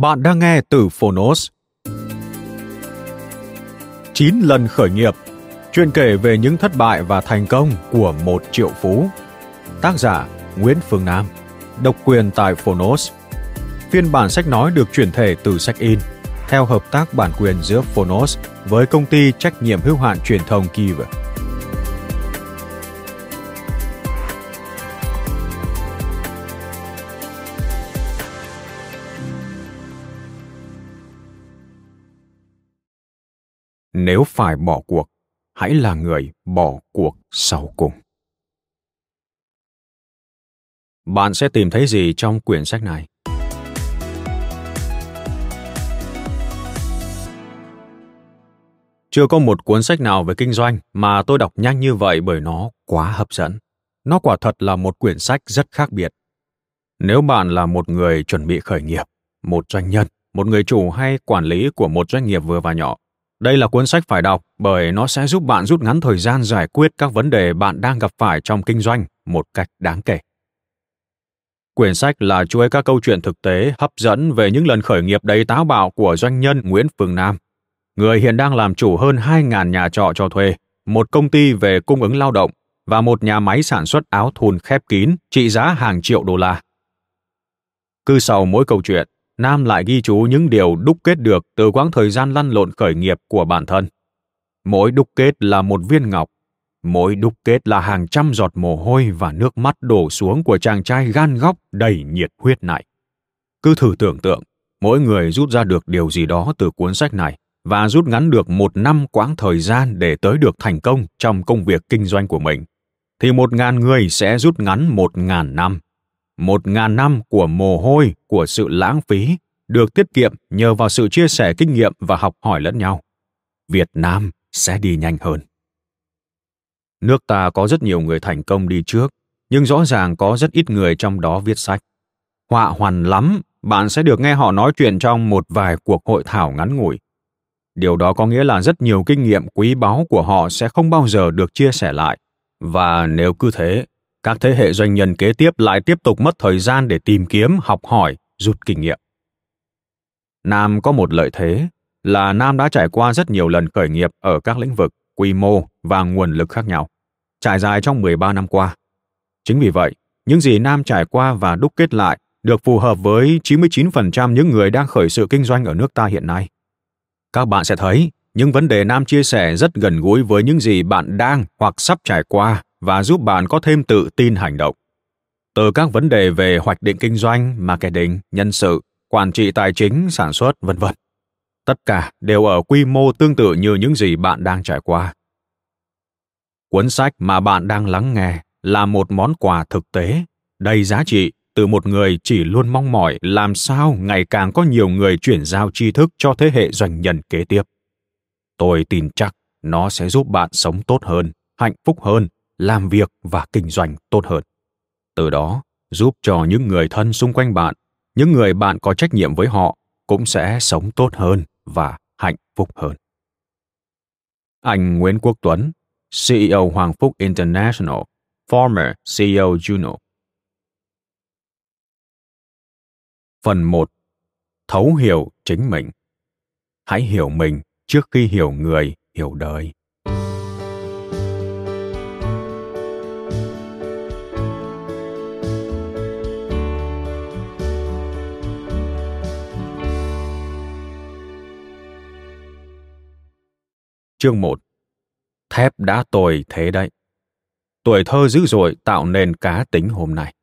Bạn đang nghe từ Phonos. 9 lần khởi nghiệp, chuyện kể về những thất bại và thành công của một triệu phú. Tác giả Nguyễn Phương Nam, độc quyền tại Phonos. Phiên bản sách nói được chuyển thể từ sách in, theo hợp tác bản quyền giữa Phonos với công ty trách nhiệm hữu hạn truyền thông Kiva. Nếu phải bỏ cuộc, hãy là người bỏ cuộc sau cùng. Bạn sẽ tìm thấy gì trong quyển sách này? Chưa có một cuốn sách nào về kinh doanh mà tôi đọc nhanh như vậy bởi nó quá hấp dẫn. Nó quả thật là một quyển sách rất khác biệt. Nếu bạn là một người chuẩn bị khởi nghiệp, một doanh nhân, một người chủ hay quản lý của một doanh nghiệp vừa và nhỏ đây là cuốn sách phải đọc bởi nó sẽ giúp bạn rút ngắn thời gian giải quyết các vấn đề bạn đang gặp phải trong kinh doanh một cách đáng kể. Quyển sách là chuỗi các câu chuyện thực tế hấp dẫn về những lần khởi nghiệp đầy táo bạo của doanh nhân Nguyễn Phương Nam, người hiện đang làm chủ hơn 2.000 nhà trọ cho thuê, một công ty về cung ứng lao động và một nhà máy sản xuất áo thun khép kín trị giá hàng triệu đô la. Cứ sau mỗi câu chuyện, Nam lại ghi chú những điều đúc kết được từ quãng thời gian lăn lộn khởi nghiệp của bản thân. Mỗi đúc kết là một viên ngọc, mỗi đúc kết là hàng trăm giọt mồ hôi và nước mắt đổ xuống của chàng trai gan góc đầy nhiệt huyết này. Cứ thử tưởng tượng, mỗi người rút ra được điều gì đó từ cuốn sách này và rút ngắn được một năm quãng thời gian để tới được thành công trong công việc kinh doanh của mình, thì một ngàn người sẽ rút ngắn một ngàn năm một ngàn năm của mồ hôi, của sự lãng phí, được tiết kiệm nhờ vào sự chia sẻ kinh nghiệm và học hỏi lẫn nhau. Việt Nam sẽ đi nhanh hơn. Nước ta có rất nhiều người thành công đi trước, nhưng rõ ràng có rất ít người trong đó viết sách. Họa hoàn lắm, bạn sẽ được nghe họ nói chuyện trong một vài cuộc hội thảo ngắn ngủi. Điều đó có nghĩa là rất nhiều kinh nghiệm quý báu của họ sẽ không bao giờ được chia sẻ lại. Và nếu cứ thế, các thế hệ doanh nhân kế tiếp lại tiếp tục mất thời gian để tìm kiếm, học hỏi, rút kinh nghiệm. Nam có một lợi thế là Nam đã trải qua rất nhiều lần khởi nghiệp ở các lĩnh vực, quy mô và nguồn lực khác nhau, trải dài trong 13 năm qua. Chính vì vậy, những gì Nam trải qua và đúc kết lại được phù hợp với 99% những người đang khởi sự kinh doanh ở nước ta hiện nay. Các bạn sẽ thấy, những vấn đề Nam chia sẻ rất gần gũi với những gì bạn đang hoặc sắp trải qua và giúp bạn có thêm tự tin hành động. Từ các vấn đề về hoạch định kinh doanh, marketing, nhân sự, quản trị tài chính, sản xuất, vân vân. Tất cả đều ở quy mô tương tự như những gì bạn đang trải qua. Cuốn sách mà bạn đang lắng nghe là một món quà thực tế, đầy giá trị từ một người chỉ luôn mong mỏi làm sao ngày càng có nhiều người chuyển giao tri thức cho thế hệ doanh nhân kế tiếp. Tôi tin chắc nó sẽ giúp bạn sống tốt hơn, hạnh phúc hơn làm việc và kinh doanh tốt hơn. Từ đó, giúp cho những người thân xung quanh bạn, những người bạn có trách nhiệm với họ cũng sẽ sống tốt hơn và hạnh phúc hơn. Anh nguyễn quốc tuấn ceo hoàng phúc international, former ceo juno. Phần 1 thấu hiểu chính mình. Hãy hiểu mình trước khi hiểu người, hiểu đời. Chương 1 Thép đã tồi thế đấy. Tuổi thơ dữ dội tạo nên cá tính hôm nay.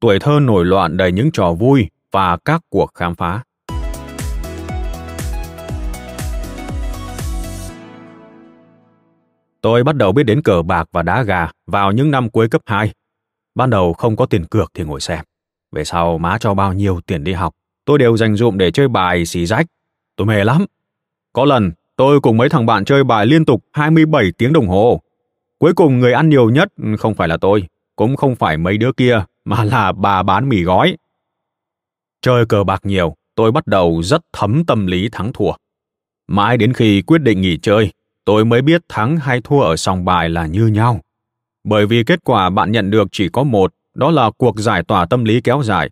Tuổi thơ nổi loạn đầy những trò vui và các cuộc khám phá. Tôi bắt đầu biết đến cờ bạc và đá gà vào những năm cuối cấp 2. Ban đầu không có tiền cược thì ngồi xem. Về sau má cho bao nhiêu tiền đi học, tôi đều dành dụm để chơi bài xì rách. Tôi mê lắm. Có lần, tôi cùng mấy thằng bạn chơi bài liên tục 27 tiếng đồng hồ. Cuối cùng người ăn nhiều nhất không phải là tôi, cũng không phải mấy đứa kia, mà là bà bán mì gói. Chơi cờ bạc nhiều, tôi bắt đầu rất thấm tâm lý thắng thua. Mãi đến khi quyết định nghỉ chơi, tôi mới biết thắng hay thua ở sòng bài là như nhau. Bởi vì kết quả bạn nhận được chỉ có một, đó là cuộc giải tỏa tâm lý kéo dài.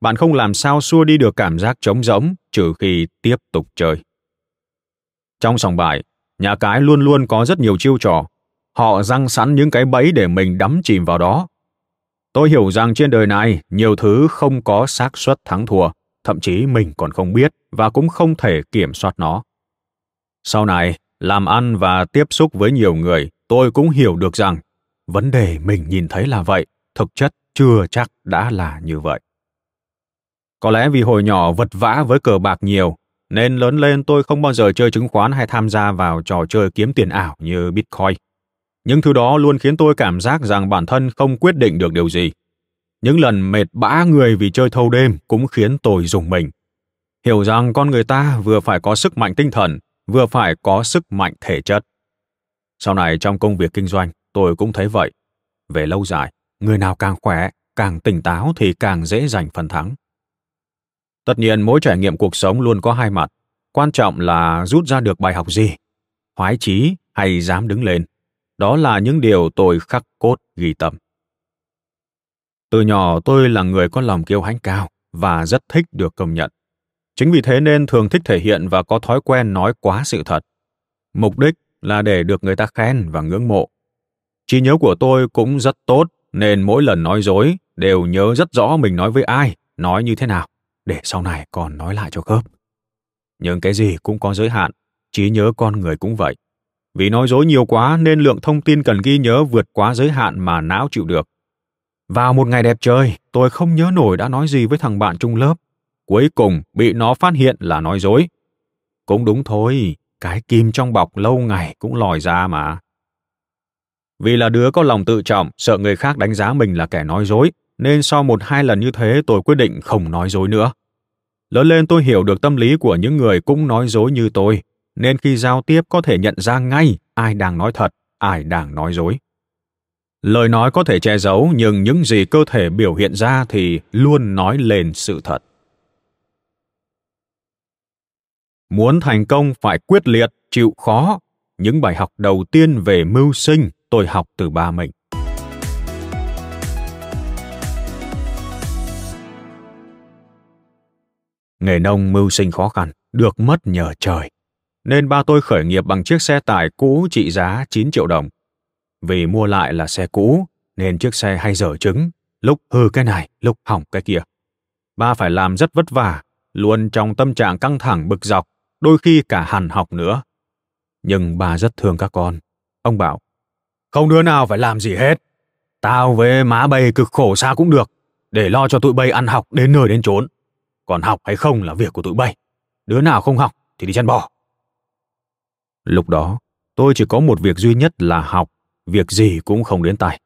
Bạn không làm sao xua đi được cảm giác trống rỗng trừ khi tiếp tục chơi. Trong sòng bài, nhà cái luôn luôn có rất nhiều chiêu trò. Họ răng sẵn những cái bẫy để mình đắm chìm vào đó. Tôi hiểu rằng trên đời này nhiều thứ không có xác suất thắng thua, thậm chí mình còn không biết và cũng không thể kiểm soát nó. Sau này, làm ăn và tiếp xúc với nhiều người, tôi cũng hiểu được rằng vấn đề mình nhìn thấy là vậy, thực chất chưa chắc đã là như vậy. Có lẽ vì hồi nhỏ vật vã với cờ bạc nhiều, nên lớn lên tôi không bao giờ chơi chứng khoán hay tham gia vào trò chơi kiếm tiền ảo như Bitcoin. Những thứ đó luôn khiến tôi cảm giác rằng bản thân không quyết định được điều gì. Những lần mệt bã người vì chơi thâu đêm cũng khiến tôi dùng mình. Hiểu rằng con người ta vừa phải có sức mạnh tinh thần, vừa phải có sức mạnh thể chất. Sau này trong công việc kinh doanh, tôi cũng thấy vậy. Về lâu dài, người nào càng khỏe, càng tỉnh táo thì càng dễ giành phần thắng. Tất nhiên mỗi trải nghiệm cuộc sống luôn có hai mặt. Quan trọng là rút ra được bài học gì. Hoái chí hay dám đứng lên. Đó là những điều tôi khắc cốt ghi tâm. Từ nhỏ tôi là người có lòng kiêu hãnh cao và rất thích được công nhận. Chính vì thế nên thường thích thể hiện và có thói quen nói quá sự thật. Mục đích là để được người ta khen và ngưỡng mộ. Trí nhớ của tôi cũng rất tốt nên mỗi lần nói dối đều nhớ rất rõ mình nói với ai, nói như thế nào, để sau này còn nói lại cho khớp. Nhưng cái gì cũng có giới hạn, trí nhớ con người cũng vậy. Vì nói dối nhiều quá nên lượng thông tin cần ghi nhớ vượt quá giới hạn mà não chịu được. Vào một ngày đẹp trời, tôi không nhớ nổi đã nói gì với thằng bạn chung lớp. Cuối cùng bị nó phát hiện là nói dối. Cũng đúng thôi, cái kim trong bọc lâu ngày cũng lòi ra mà. Vì là đứa có lòng tự trọng, sợ người khác đánh giá mình là kẻ nói dối, nên sau một hai lần như thế tôi quyết định không nói dối nữa. Lớn lên tôi hiểu được tâm lý của những người cũng nói dối như tôi, nên khi giao tiếp có thể nhận ra ngay ai đang nói thật, ai đang nói dối. Lời nói có thể che giấu, nhưng những gì cơ thể biểu hiện ra thì luôn nói lên sự thật. Muốn thành công phải quyết liệt, chịu khó. Những bài học đầu tiên về mưu sinh tôi học từ ba mình. Nghề nông mưu sinh khó khăn, được mất nhờ trời. Nên ba tôi khởi nghiệp bằng chiếc xe tải cũ trị giá 9 triệu đồng. Vì mua lại là xe cũ, nên chiếc xe hay dở trứng, lúc hư cái này, lúc hỏng cái kia. Ba phải làm rất vất vả, luôn trong tâm trạng căng thẳng bực dọc, đôi khi cả hằn học nữa. Nhưng bà rất thương các con. Ông bảo, không đứa nào phải làm gì hết. Tao với má bay cực khổ xa cũng được, để lo cho tụi bay ăn học đến nơi đến chốn. Còn học hay không là việc của tụi bay. Đứa nào không học thì đi chăn bò. Lúc đó, tôi chỉ có một việc duy nhất là học, việc gì cũng không đến tay.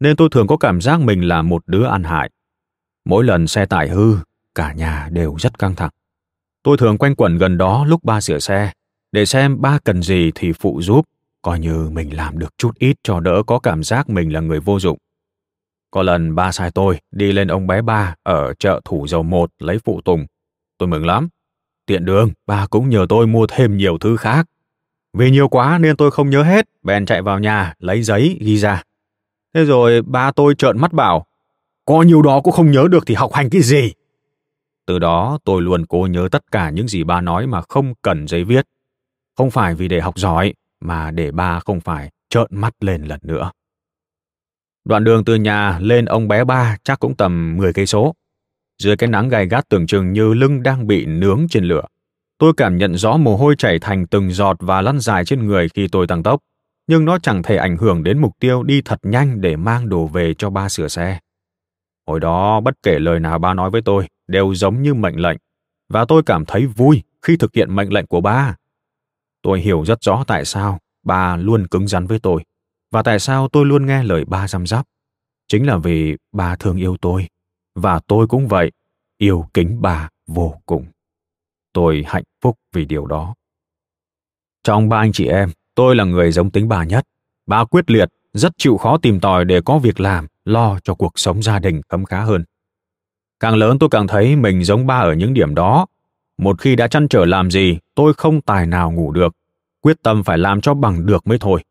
Nên tôi thường có cảm giác mình là một đứa ăn hại. Mỗi lần xe tải hư, cả nhà đều rất căng thẳng. Tôi thường quanh quẩn gần đó lúc ba sửa xe, để xem ba cần gì thì phụ giúp, coi như mình làm được chút ít cho đỡ có cảm giác mình là người vô dụng. Có lần ba sai tôi đi lên ông bé ba ở chợ Thủ Dầu Một lấy phụ tùng. Tôi mừng lắm. Tiện đường, ba cũng nhờ tôi mua thêm nhiều thứ khác. Vì nhiều quá nên tôi không nhớ hết, bèn chạy vào nhà, lấy giấy, ghi ra. Thế rồi ba tôi trợn mắt bảo, có nhiều đó cũng không nhớ được thì học hành cái gì. Từ đó tôi luôn cố nhớ tất cả những gì ba nói mà không cần giấy viết. Không phải vì để học giỏi, mà để ba không phải trợn mắt lên lần nữa. Đoạn đường từ nhà lên ông bé ba chắc cũng tầm 10 cây số. Dưới cái nắng gay gắt tưởng chừng như lưng đang bị nướng trên lửa. Tôi cảm nhận rõ mồ hôi chảy thành từng giọt và lăn dài trên người khi tôi tăng tốc, nhưng nó chẳng thể ảnh hưởng đến mục tiêu đi thật nhanh để mang đồ về cho ba sửa xe. Hồi đó bất kể lời nào ba nói với tôi đều giống như mệnh lệnh, và tôi cảm thấy vui khi thực hiện mệnh lệnh của ba. Tôi hiểu rất rõ tại sao ba luôn cứng rắn với tôi, và tại sao tôi luôn nghe lời ba răm rắp. Chính là vì ba thương yêu tôi, và tôi cũng vậy, yêu kính bà vô cùng. Tôi hạnh phúc vì điều đó. Trong ba anh chị em, tôi là người giống tính bà nhất. Bà quyết liệt, rất chịu khó tìm tòi để có việc làm, lo cho cuộc sống gia đình khấm khá hơn. Càng lớn tôi càng thấy mình giống ba ở những điểm đó. Một khi đã chăn trở làm gì, tôi không tài nào ngủ được. Quyết tâm phải làm cho bằng được mới thôi.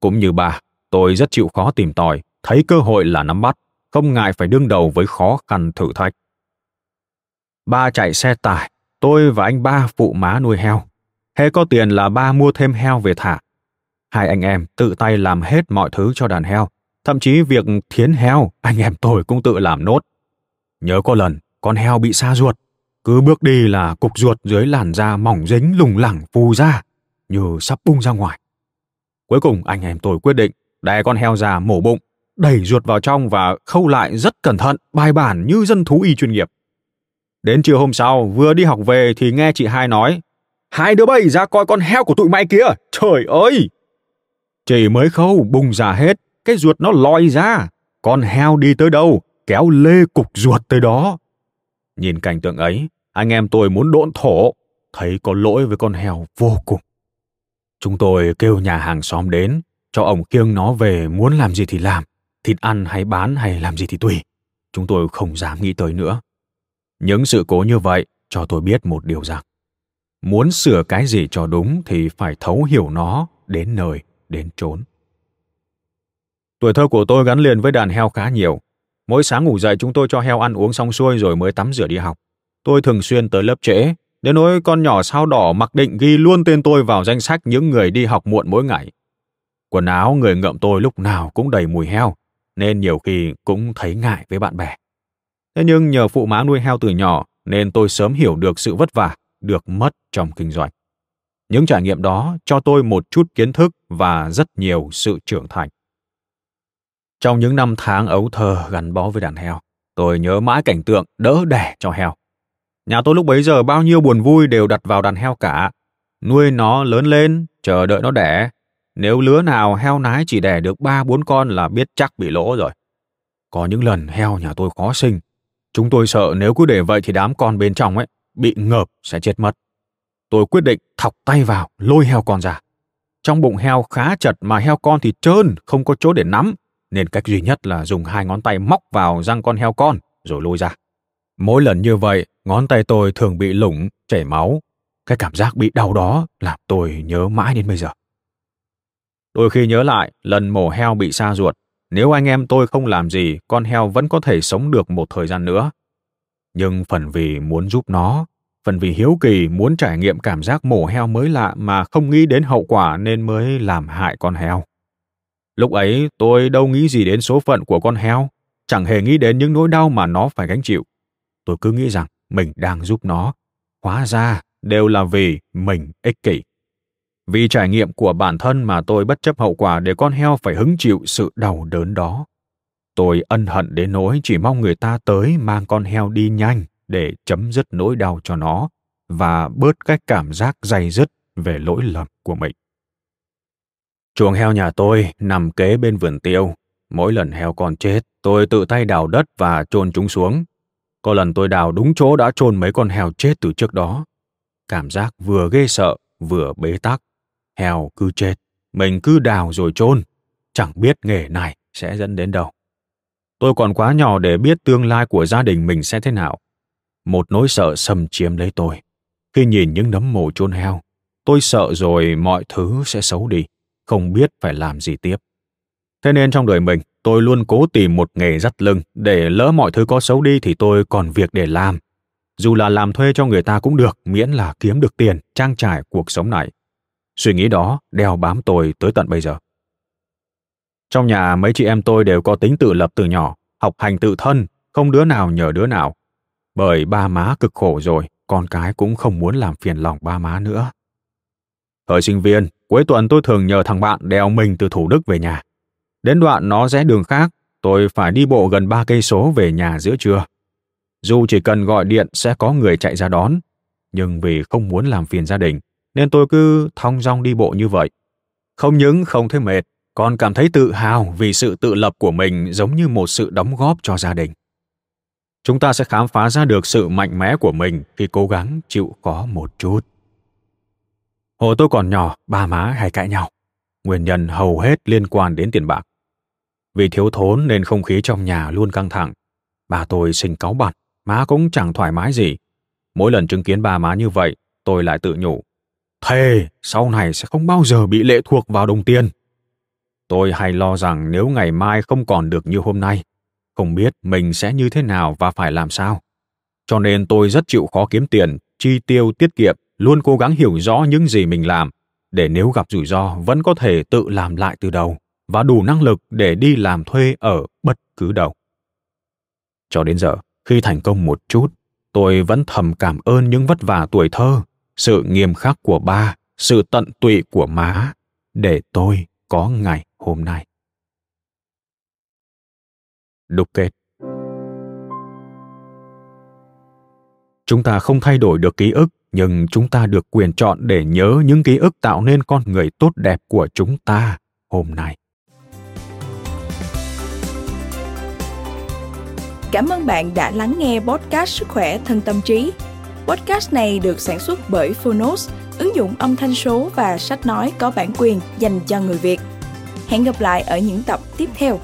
Cũng như bà, tôi rất chịu khó tìm tòi, thấy cơ hội là nắm bắt, không ngại phải đương đầu với khó khăn thử thách. Ba chạy xe tải, tôi và anh ba phụ má nuôi heo. Hễ có tiền là ba mua thêm heo về thả. Hai anh em tự tay làm hết mọi thứ cho đàn heo, thậm chí việc thiến heo anh em tôi cũng tự làm nốt. Nhớ có lần, con heo bị xa ruột, cứ bước đi là cục ruột dưới làn da mỏng dính lùng lẳng phù ra, như sắp bung ra ngoài. Cuối cùng anh em tôi quyết định đè con heo già mổ bụng, đẩy ruột vào trong và khâu lại rất cẩn thận, bài bản như dân thú y chuyên nghiệp. Đến chiều hôm sau, vừa đi học về thì nghe chị hai nói, hai đứa bay ra coi con heo của tụi mày kia, trời ơi! chị mới khâu bung ra hết, cái ruột nó lòi ra, con heo đi tới đâu, kéo lê cục ruột tới đó. Nhìn cảnh tượng ấy, anh em tôi muốn độn thổ, thấy có lỗi với con heo vô cùng. Chúng tôi kêu nhà hàng xóm đến, cho ông kiêng nó về muốn làm gì thì làm, thịt ăn hay bán hay làm gì thì tùy. Chúng tôi không dám nghĩ tới nữa. Những sự cố như vậy cho tôi biết một điều rằng, muốn sửa cái gì cho đúng thì phải thấu hiểu nó đến nơi, đến chốn. Tuổi thơ của tôi gắn liền với đàn heo khá nhiều. Mỗi sáng ngủ dậy chúng tôi cho heo ăn uống xong xuôi rồi mới tắm rửa đi học. Tôi thường xuyên tới lớp trễ, đến nỗi con nhỏ sao đỏ mặc định ghi luôn tên tôi vào danh sách những người đi học muộn mỗi ngày. Quần áo người ngợm tôi lúc nào cũng đầy mùi heo, nên nhiều khi cũng thấy ngại với bạn bè. Thế nhưng nhờ phụ má nuôi heo từ nhỏ nên tôi sớm hiểu được sự vất vả, được mất trong kinh doanh. Những trải nghiệm đó cho tôi một chút kiến thức và rất nhiều sự trưởng thành. Trong những năm tháng ấu thơ gắn bó với đàn heo, tôi nhớ mãi cảnh tượng đỡ đẻ cho heo. Nhà tôi lúc bấy giờ bao nhiêu buồn vui đều đặt vào đàn heo cả. Nuôi nó lớn lên, chờ đợi nó đẻ. Nếu lứa nào heo nái chỉ đẻ được ba bốn con là biết chắc bị lỗ rồi. Có những lần heo nhà tôi khó sinh. Chúng tôi sợ nếu cứ để vậy thì đám con bên trong ấy bị ngợp sẽ chết mất. Tôi quyết định thọc tay vào, lôi heo con ra. Trong bụng heo khá chật mà heo con thì trơn, không có chỗ để nắm, nên cách duy nhất là dùng hai ngón tay móc vào răng con heo con rồi lôi ra. Mỗi lần như vậy, ngón tay tôi thường bị lủng, chảy máu. Cái cảm giác bị đau đó làm tôi nhớ mãi đến bây giờ. Đôi khi nhớ lại, lần mổ heo bị xa ruột, nếu anh em tôi không làm gì, con heo vẫn có thể sống được một thời gian nữa. Nhưng phần vì muốn giúp nó, phần vì hiếu kỳ muốn trải nghiệm cảm giác mổ heo mới lạ mà không nghĩ đến hậu quả nên mới làm hại con heo. Lúc ấy tôi đâu nghĩ gì đến số phận của con heo, chẳng hề nghĩ đến những nỗi đau mà nó phải gánh chịu. Tôi cứ nghĩ rằng mình đang giúp nó. Hóa ra đều là vì mình ích kỷ. Vì trải nghiệm của bản thân mà tôi bất chấp hậu quả để con heo phải hứng chịu sự đau đớn đó. Tôi ân hận đến nỗi chỉ mong người ta tới mang con heo đi nhanh để chấm dứt nỗi đau cho nó và bớt cái cảm giác dày dứt về lỗi lầm của mình. Chuồng heo nhà tôi nằm kế bên vườn tiêu. Mỗi lần heo còn chết, tôi tự tay đào đất và chôn chúng xuống. Có lần tôi đào đúng chỗ đã chôn mấy con heo chết từ trước đó. Cảm giác vừa ghê sợ, vừa bế tắc. Heo cứ chết, mình cứ đào rồi chôn. Chẳng biết nghề này sẽ dẫn đến đâu. Tôi còn quá nhỏ để biết tương lai của gia đình mình sẽ thế nào. Một nỗi sợ xâm chiếm lấy tôi. Khi nhìn những nấm mồ chôn heo, tôi sợ rồi mọi thứ sẽ xấu đi, không biết phải làm gì tiếp. Thế nên trong đời mình, tôi luôn cố tìm một nghề dắt lưng để lỡ mọi thứ có xấu đi thì tôi còn việc để làm. Dù là làm thuê cho người ta cũng được, miễn là kiếm được tiền, trang trải cuộc sống này. Suy nghĩ đó đeo bám tôi tới tận bây giờ. Trong nhà mấy chị em tôi đều có tính tự lập từ nhỏ, học hành tự thân, không đứa nào nhờ đứa nào. Bởi ba má cực khổ rồi, con cái cũng không muốn làm phiền lòng ba má nữa. Thời sinh viên, cuối tuần tôi thường nhờ thằng bạn đèo mình từ Thủ Đức về nhà. Đến đoạn nó rẽ đường khác, tôi phải đi bộ gần ba cây số về nhà giữa trưa. Dù chỉ cần gọi điện sẽ có người chạy ra đón, nhưng vì không muốn làm phiền gia đình, nên tôi cứ thong dong đi bộ như vậy. Không những không thấy mệt, còn cảm thấy tự hào vì sự tự lập của mình giống như một sự đóng góp cho gia đình. Chúng ta sẽ khám phá ra được sự mạnh mẽ của mình khi cố gắng chịu có một chút. Hồi tôi còn nhỏ, ba má hay cãi nhau. Nguyên nhân hầu hết liên quan đến tiền bạc. Vì thiếu thốn nên không khí trong nhà luôn căng thẳng. Bà tôi sinh cáu bặt, má cũng chẳng thoải mái gì. Mỗi lần chứng kiến ba má như vậy, tôi lại tự nhủ. Thề, sau này sẽ không bao giờ bị lệ thuộc vào đồng tiền. Tôi hay lo rằng nếu ngày mai không còn được như hôm nay, không biết mình sẽ như thế nào và phải làm sao. Cho nên tôi rất chịu khó kiếm tiền, chi tiêu tiết kiệm, luôn cố gắng hiểu rõ những gì mình làm, để nếu gặp rủi ro vẫn có thể tự làm lại từ đầu và đủ năng lực để đi làm thuê ở bất cứ đâu. Cho đến giờ, khi thành công một chút, tôi vẫn thầm cảm ơn những vất vả tuổi thơ, sự nghiêm khắc của ba, sự tận tụy của má, để tôi có ngày hôm nay. Đúc kết Chúng ta không thay đổi được ký ức, nhưng chúng ta được quyền chọn để nhớ những ký ức tạo nên con người tốt đẹp của chúng ta hôm nay. Cảm ơn bạn đã lắng nghe podcast Sức khỏe thân tâm trí. Podcast này được sản xuất bởi Phonos, ứng dụng âm thanh số và sách nói có bản quyền dành cho người Việt. Hẹn gặp lại ở những tập tiếp theo.